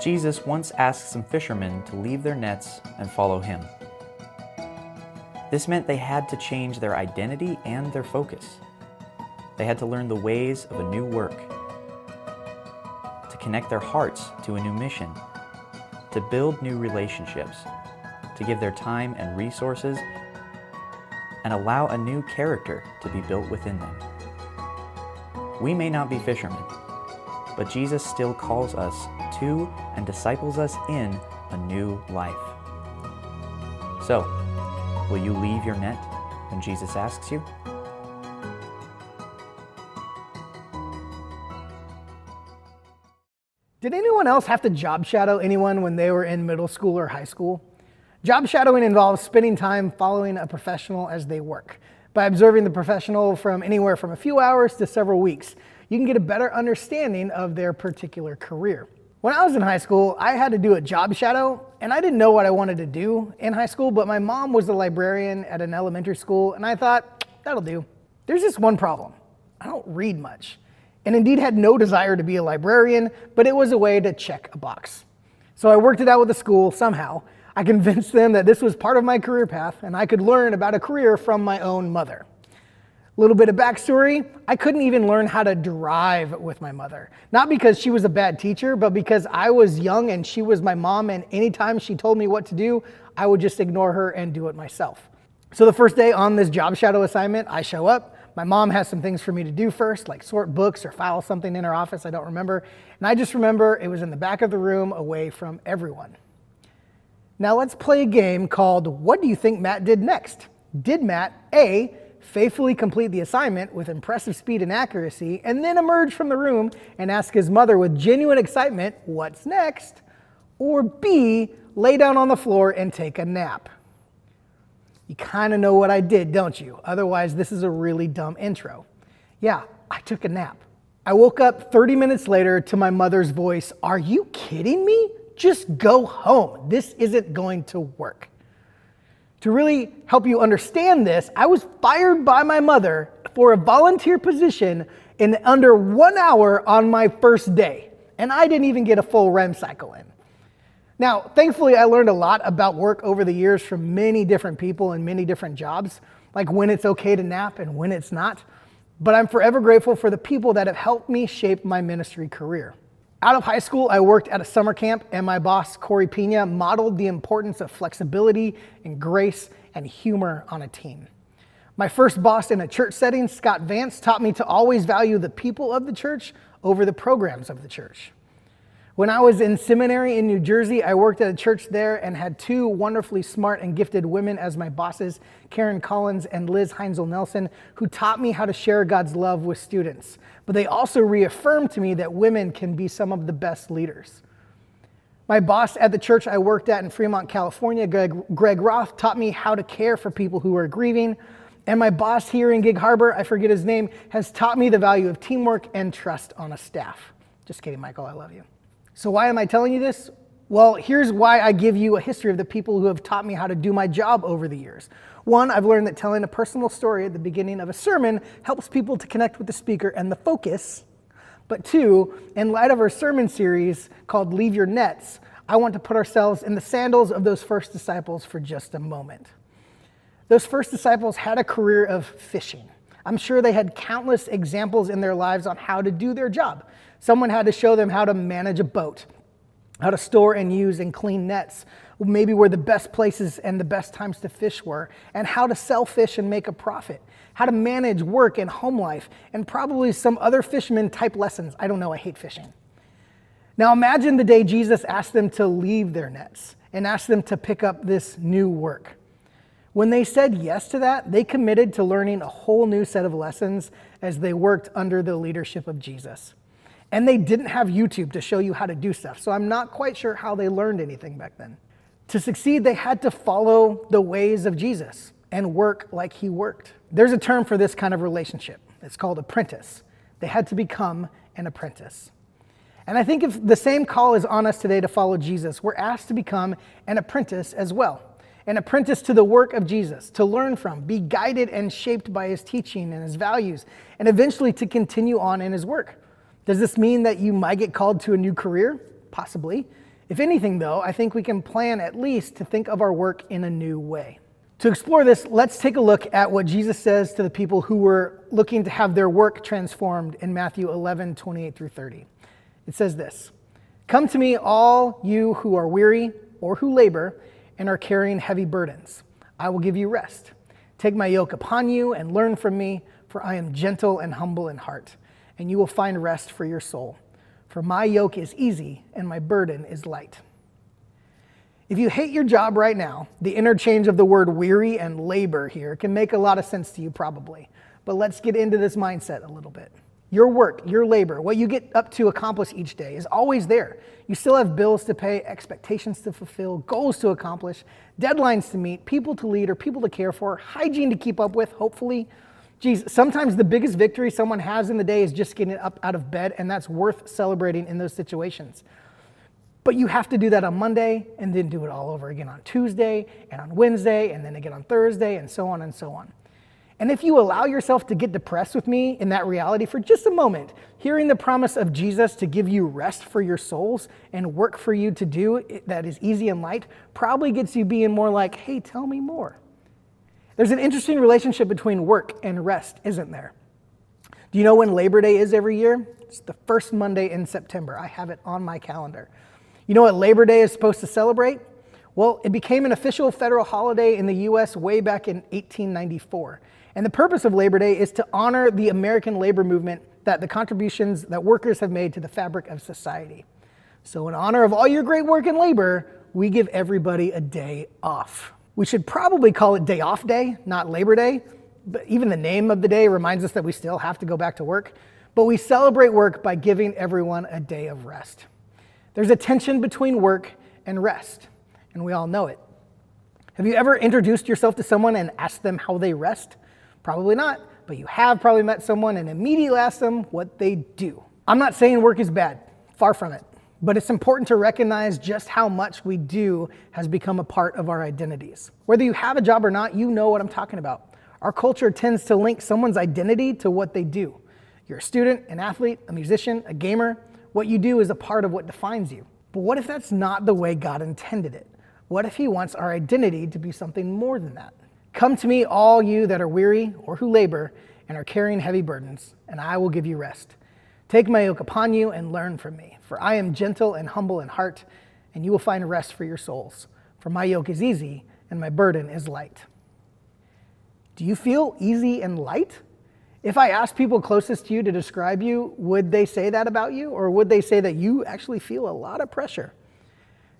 Jesus once asked some fishermen to leave their nets and follow him. This meant they had to change their identity and their focus. They had to learn the ways of a new work, to connect their hearts to a new mission, to build new relationships, to give their time and resources, and allow a new character to be built within them. We may not be fishermen, but Jesus still calls us to and disciples us in a new life. So, will you leave your net when Jesus asks you? Did anyone else have to job shadow anyone when they were in middle school or high school? Job shadowing involves spending time following a professional as they work. By observing the professional from anywhere from a few hours to several weeks, you can get a better understanding of their particular career. When I was in high school, I had to do a job shadow, and I didn't know what I wanted to do in high school, but my mom was a librarian at an elementary school, and I thought, that'll do. There's just one problem I don't read much and indeed had no desire to be a librarian, but it was a way to check a box. So I worked it out with the school somehow. I convinced them that this was part of my career path and I could learn about a career from my own mother. Little bit of backstory I couldn't even learn how to drive with my mother. Not because she was a bad teacher, but because I was young and she was my mom, and anytime she told me what to do, I would just ignore her and do it myself. So the first day on this job shadow assignment, I show up. My mom has some things for me to do first, like sort books or file something in her office, I don't remember. And I just remember it was in the back of the room away from everyone. Now let's play a game called What Do You Think Matt Did Next? Did Matt A, faithfully complete the assignment with impressive speed and accuracy, and then emerge from the room and ask his mother with genuine excitement, What's next? Or B, lay down on the floor and take a nap? You kind of know what I did, don't you? Otherwise, this is a really dumb intro. Yeah, I took a nap. I woke up 30 minutes later to my mother's voice Are you kidding me? Just go home. This isn't going to work. To really help you understand this, I was fired by my mother for a volunteer position in under one hour on my first day. And I didn't even get a full REM cycle in. Now, thankfully, I learned a lot about work over the years from many different people in many different jobs, like when it's okay to nap and when it's not. But I'm forever grateful for the people that have helped me shape my ministry career. Out of high school, I worked at a summer camp, and my boss, Corey Pina, modeled the importance of flexibility and grace and humor on a team. My first boss in a church setting, Scott Vance, taught me to always value the people of the church over the programs of the church. When I was in seminary in New Jersey, I worked at a church there and had two wonderfully smart and gifted women as my bosses, Karen Collins and Liz Heinzel Nelson, who taught me how to share God's love with students. But they also reaffirmed to me that women can be some of the best leaders. My boss at the church I worked at in Fremont, California, Greg, Greg Roth, taught me how to care for people who are grieving. And my boss here in Gig Harbor, I forget his name, has taught me the value of teamwork and trust on a staff. Just kidding, Michael, I love you. So, why am I telling you this? Well, here's why I give you a history of the people who have taught me how to do my job over the years. One, I've learned that telling a personal story at the beginning of a sermon helps people to connect with the speaker and the focus. But two, in light of our sermon series called Leave Your Nets, I want to put ourselves in the sandals of those first disciples for just a moment. Those first disciples had a career of fishing. I'm sure they had countless examples in their lives on how to do their job. Someone had to show them how to manage a boat, how to store and use and clean nets, maybe where the best places and the best times to fish were, and how to sell fish and make a profit, how to manage work and home life, and probably some other fisherman type lessons. I don't know, I hate fishing. Now imagine the day Jesus asked them to leave their nets and asked them to pick up this new work. When they said yes to that, they committed to learning a whole new set of lessons as they worked under the leadership of Jesus. And they didn't have YouTube to show you how to do stuff. So I'm not quite sure how they learned anything back then. To succeed, they had to follow the ways of Jesus and work like he worked. There's a term for this kind of relationship. It's called apprentice. They had to become an apprentice. And I think if the same call is on us today to follow Jesus, we're asked to become an apprentice as well. An apprentice to the work of Jesus, to learn from, be guided and shaped by his teaching and his values, and eventually to continue on in his work. Does this mean that you might get called to a new career? Possibly. If anything, though, I think we can plan at least to think of our work in a new way. To explore this, let's take a look at what Jesus says to the people who were looking to have their work transformed in Matthew 11, 28 through 30. It says this Come to me, all you who are weary or who labor and are carrying heavy burdens. I will give you rest. Take my yoke upon you and learn from me, for I am gentle and humble in heart, and you will find rest for your soul. For my yoke is easy and my burden is light. If you hate your job right now, the interchange of the word weary and labor here can make a lot of sense to you, probably. But let's get into this mindset a little bit. Your work, your labor, what you get up to accomplish each day is always there. You still have bills to pay, expectations to fulfill, goals to accomplish, deadlines to meet, people to lead or people to care for, hygiene to keep up with, hopefully. Geez, sometimes the biggest victory someone has in the day is just getting up out of bed, and that's worth celebrating in those situations. But you have to do that on Monday and then do it all over again on Tuesday and on Wednesday and then again on Thursday and so on and so on. And if you allow yourself to get depressed with me in that reality for just a moment, hearing the promise of Jesus to give you rest for your souls and work for you to do that is easy and light probably gets you being more like, hey, tell me more. There's an interesting relationship between work and rest, isn't there? Do you know when Labor Day is every year? It's the first Monday in September. I have it on my calendar. You know what Labor Day is supposed to celebrate? Well, it became an official federal holiday in the US way back in 1894. And the purpose of Labor Day is to honor the American labor movement that the contributions that workers have made to the fabric of society. So, in honor of all your great work and labor, we give everybody a day off. We should probably call it Day Off Day, not Labor Day. But even the name of the day reminds us that we still have to go back to work. But we celebrate work by giving everyone a day of rest. There's a tension between work and rest, and we all know it. Have you ever introduced yourself to someone and asked them how they rest? Probably not, but you have probably met someone and immediately asked them what they do. I'm not saying work is bad, far from it, but it's important to recognize just how much we do has become a part of our identities. Whether you have a job or not, you know what I'm talking about. Our culture tends to link someone's identity to what they do. You're a student, an athlete, a musician, a gamer. What you do is a part of what defines you. But what if that's not the way God intended it? What if He wants our identity to be something more than that? Come to me, all you that are weary or who labor and are carrying heavy burdens, and I will give you rest. Take my yoke upon you and learn from me, for I am gentle and humble in heart, and you will find rest for your souls. For my yoke is easy and my burden is light. Do you feel easy and light? If I asked people closest to you to describe you, would they say that about you? Or would they say that you actually feel a lot of pressure?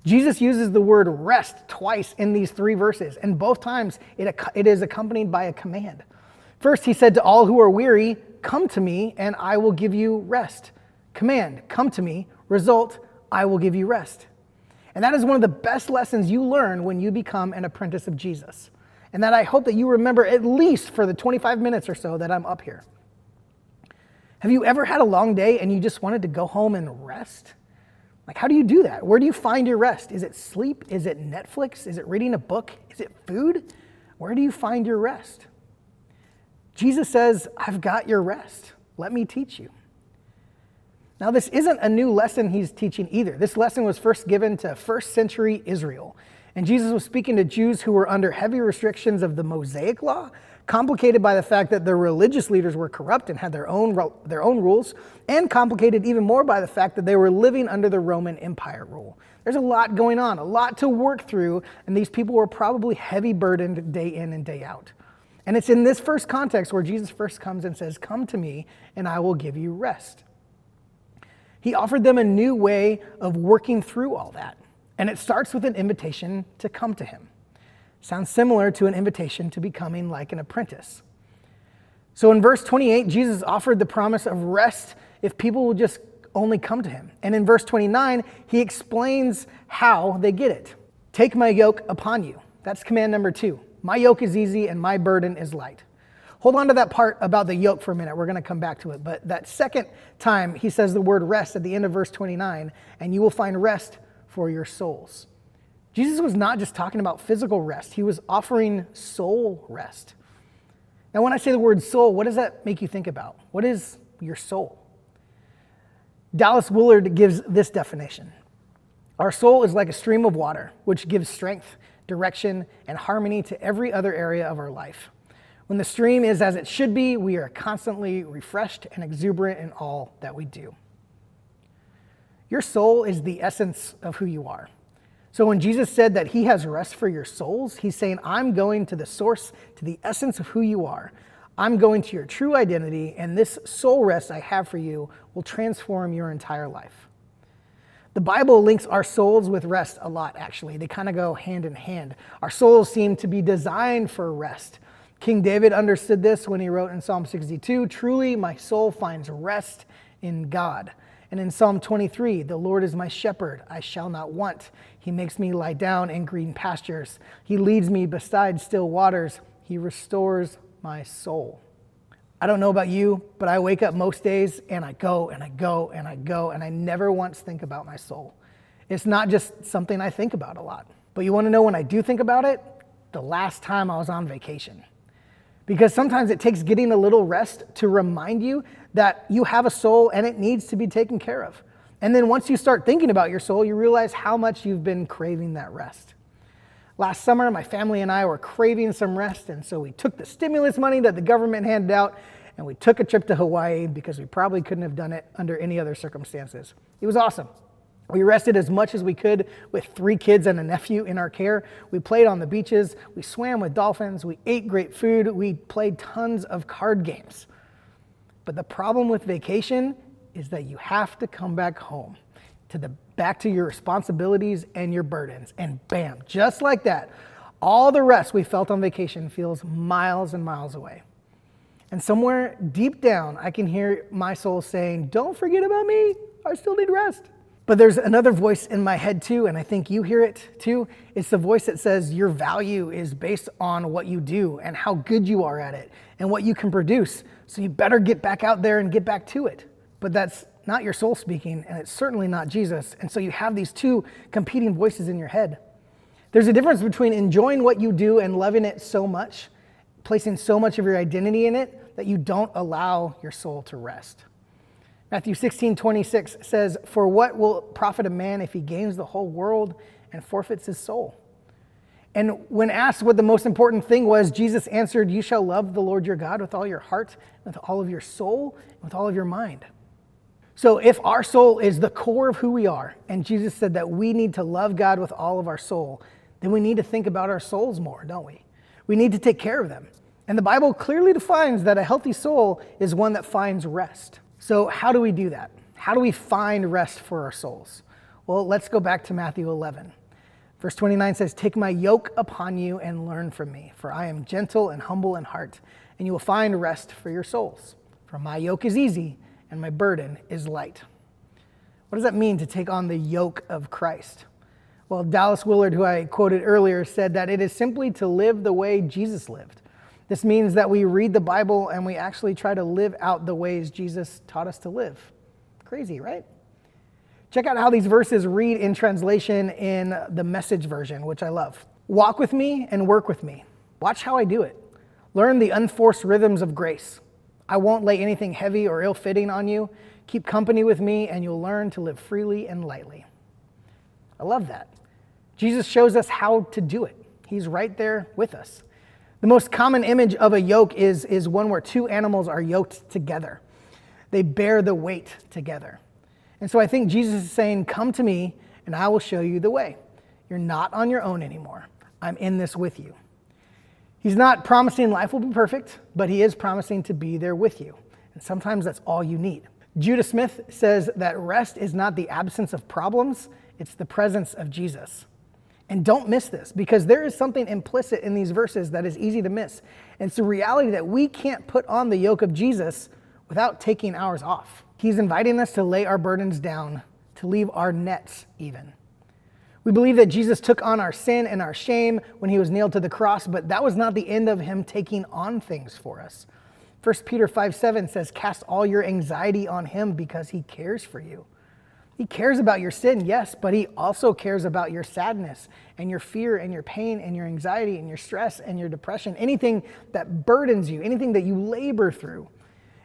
Jesus uses the word rest twice in these three verses, and both times it, it is accompanied by a command. First, he said to all who are weary, Come to me, and I will give you rest. Command, come to me. Result, I will give you rest. And that is one of the best lessons you learn when you become an apprentice of Jesus. And that I hope that you remember at least for the 25 minutes or so that I'm up here. Have you ever had a long day and you just wanted to go home and rest? Like, how do you do that? Where do you find your rest? Is it sleep? Is it Netflix? Is it reading a book? Is it food? Where do you find your rest? Jesus says, I've got your rest. Let me teach you. Now, this isn't a new lesson he's teaching either. This lesson was first given to first century Israel. And Jesus was speaking to Jews who were under heavy restrictions of the Mosaic law, complicated by the fact that their religious leaders were corrupt and had their own, their own rules, and complicated even more by the fact that they were living under the Roman Empire rule. There's a lot going on, a lot to work through, and these people were probably heavy burdened day in and day out. And it's in this first context where Jesus first comes and says, Come to me, and I will give you rest. He offered them a new way of working through all that. And it starts with an invitation to come to him. Sounds similar to an invitation to becoming like an apprentice. So in verse 28, Jesus offered the promise of rest if people will just only come to him. And in verse 29, he explains how they get it. Take my yoke upon you. That's command number two. My yoke is easy and my burden is light. Hold on to that part about the yoke for a minute. We're going to come back to it. But that second time, he says the word rest at the end of verse 29, and you will find rest for your souls. Jesus was not just talking about physical rest, he was offering soul rest. Now, when I say the word soul, what does that make you think about? What is your soul? Dallas Willard gives this definition Our soul is like a stream of water, which gives strength, direction, and harmony to every other area of our life. When the stream is as it should be, we are constantly refreshed and exuberant in all that we do. Your soul is the essence of who you are. So when Jesus said that he has rest for your souls, he's saying, I'm going to the source, to the essence of who you are. I'm going to your true identity, and this soul rest I have for you will transform your entire life. The Bible links our souls with rest a lot, actually. They kind of go hand in hand. Our souls seem to be designed for rest. King David understood this when he wrote in Psalm 62 Truly, my soul finds rest in God. And in Psalm 23, the Lord is my shepherd, I shall not want. He makes me lie down in green pastures. He leads me beside still waters. He restores my soul. I don't know about you, but I wake up most days and I go and I go and I go and I never once think about my soul. It's not just something I think about a lot. But you want to know when I do think about it? The last time I was on vacation. Because sometimes it takes getting a little rest to remind you that you have a soul and it needs to be taken care of. And then once you start thinking about your soul, you realize how much you've been craving that rest. Last summer, my family and I were craving some rest, and so we took the stimulus money that the government handed out and we took a trip to Hawaii because we probably couldn't have done it under any other circumstances. It was awesome. We rested as much as we could with three kids and a nephew in our care. We played on the beaches, we swam with dolphins, we ate great food, we played tons of card games. But the problem with vacation is that you have to come back home to the back to your responsibilities and your burdens. And bam, just like that, all the rest we felt on vacation feels miles and miles away. And somewhere deep down, I can hear my soul saying, Don't forget about me. I still need rest. But there's another voice in my head too, and I think you hear it too. It's the voice that says your value is based on what you do and how good you are at it and what you can produce. So you better get back out there and get back to it. But that's not your soul speaking, and it's certainly not Jesus. And so you have these two competing voices in your head. There's a difference between enjoying what you do and loving it so much, placing so much of your identity in it, that you don't allow your soul to rest. Matthew 16, 26 says, For what will profit a man if he gains the whole world and forfeits his soul? And when asked what the most important thing was, Jesus answered, You shall love the Lord your God with all your heart, with all of your soul, with all of your mind. So, if our soul is the core of who we are, and Jesus said that we need to love God with all of our soul, then we need to think about our souls more, don't we? We need to take care of them. And the Bible clearly defines that a healthy soul is one that finds rest. So, how do we do that? How do we find rest for our souls? Well, let's go back to Matthew 11. Verse 29 says, Take my yoke upon you and learn from me, for I am gentle and humble in heart, and you will find rest for your souls. For my yoke is easy and my burden is light. What does that mean to take on the yoke of Christ? Well, Dallas Willard, who I quoted earlier, said that it is simply to live the way Jesus lived. This means that we read the Bible and we actually try to live out the ways Jesus taught us to live. Crazy, right? Check out how these verses read in translation in the message version, which I love. Walk with me and work with me. Watch how I do it. Learn the unforced rhythms of grace. I won't lay anything heavy or ill fitting on you. Keep company with me, and you'll learn to live freely and lightly. I love that. Jesus shows us how to do it, He's right there with us. The most common image of a yoke is, is one where two animals are yoked together, they bear the weight together. And so I think Jesus is saying, Come to me, and I will show you the way. You're not on your own anymore. I'm in this with you. He's not promising life will be perfect, but he is promising to be there with you. And sometimes that's all you need. Judah Smith says that rest is not the absence of problems, it's the presence of Jesus. And don't miss this because there is something implicit in these verses that is easy to miss. And it's the reality that we can't put on the yoke of Jesus without taking ours off. He's inviting us to lay our burdens down, to leave our nets even. We believe that Jesus took on our sin and our shame when he was nailed to the cross, but that was not the end of him taking on things for us. 1 Peter 5 7 says, Cast all your anxiety on him because he cares for you. He cares about your sin, yes, but he also cares about your sadness and your fear and your pain and your anxiety and your stress and your depression, anything that burdens you, anything that you labor through.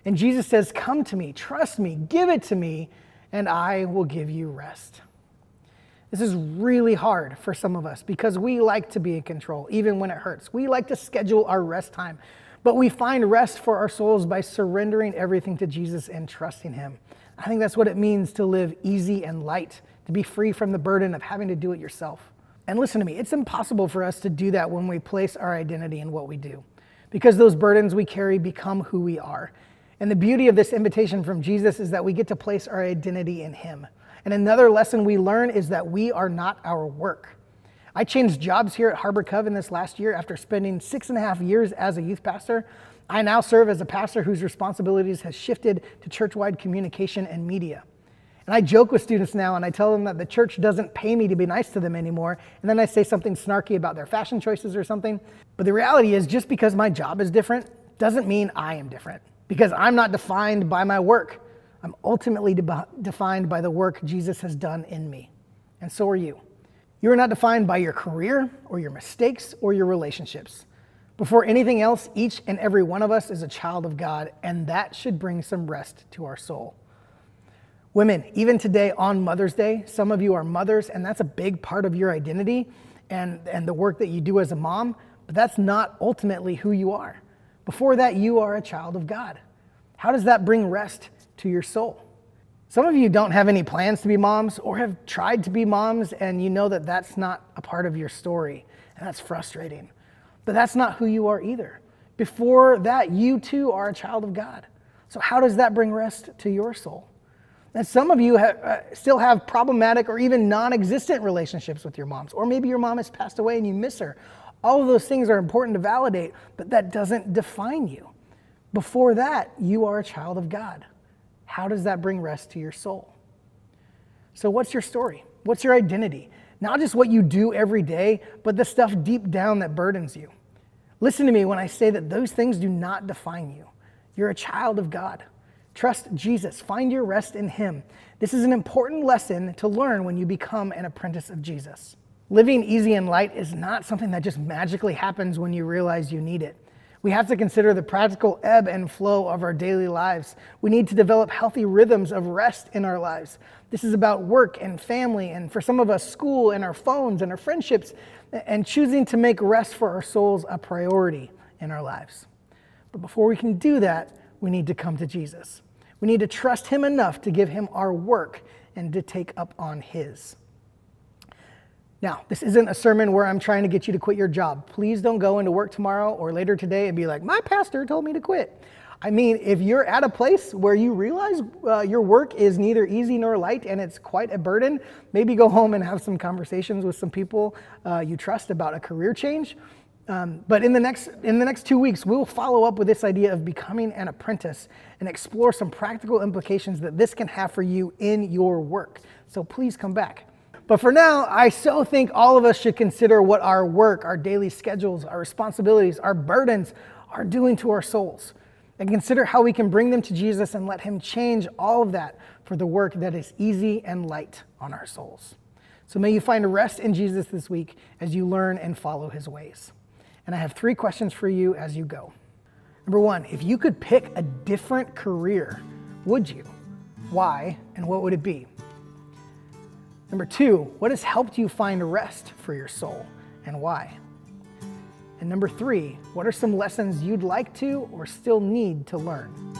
And Jesus says, Come to me, trust me, give it to me, and I will give you rest. This is really hard for some of us because we like to be in control, even when it hurts. We like to schedule our rest time, but we find rest for our souls by surrendering everything to Jesus and trusting Him. I think that's what it means to live easy and light, to be free from the burden of having to do it yourself. And listen to me, it's impossible for us to do that when we place our identity in what we do, because those burdens we carry become who we are. And the beauty of this invitation from Jesus is that we get to place our identity in Him. And another lesson we learn is that we are not our work. I changed jobs here at Harbor Cove in this last year after spending six and a half years as a youth pastor. I now serve as a pastor whose responsibilities has shifted to church-wide communication and media. And I joke with students now and I tell them that the church doesn't pay me to be nice to them anymore. And then I say something snarky about their fashion choices or something. But the reality is, just because my job is different doesn't mean I am different. Because I'm not defined by my work. I'm ultimately de- defined by the work Jesus has done in me. And so are you. You are not defined by your career or your mistakes or your relationships. Before anything else, each and every one of us is a child of God, and that should bring some rest to our soul. Women, even today on Mother's Day, some of you are mothers, and that's a big part of your identity and, and the work that you do as a mom, but that's not ultimately who you are. Before that, you are a child of God. How does that bring rest to your soul. Some of you don't have any plans to be moms or have tried to be moms, and you know that that's not a part of your story, and that's frustrating. But that's not who you are either. Before that, you too are a child of God. So, how does that bring rest to your soul? And some of you have, uh, still have problematic or even non existent relationships with your moms, or maybe your mom has passed away and you miss her. All of those things are important to validate, but that doesn't define you. Before that, you are a child of God. How does that bring rest to your soul? So, what's your story? What's your identity? Not just what you do every day, but the stuff deep down that burdens you. Listen to me when I say that those things do not define you. You're a child of God. Trust Jesus. Find your rest in Him. This is an important lesson to learn when you become an apprentice of Jesus. Living easy and light is not something that just magically happens when you realize you need it. We have to consider the practical ebb and flow of our daily lives. We need to develop healthy rhythms of rest in our lives. This is about work and family, and for some of us, school and our phones and our friendships, and choosing to make rest for our souls a priority in our lives. But before we can do that, we need to come to Jesus. We need to trust Him enough to give Him our work and to take up on His. Now, this isn't a sermon where I'm trying to get you to quit your job. Please don't go into work tomorrow or later today and be like, my pastor told me to quit. I mean, if you're at a place where you realize uh, your work is neither easy nor light and it's quite a burden, maybe go home and have some conversations with some people uh, you trust about a career change. Um, but in the next in the next two weeks, we'll follow up with this idea of becoming an apprentice and explore some practical implications that this can have for you in your work. So please come back. But for now, I so think all of us should consider what our work, our daily schedules, our responsibilities, our burdens are doing to our souls. And consider how we can bring them to Jesus and let Him change all of that for the work that is easy and light on our souls. So may you find rest in Jesus this week as you learn and follow His ways. And I have three questions for you as you go. Number one, if you could pick a different career, would you? Why and what would it be? Number two, what has helped you find rest for your soul and why? And number three, what are some lessons you'd like to or still need to learn?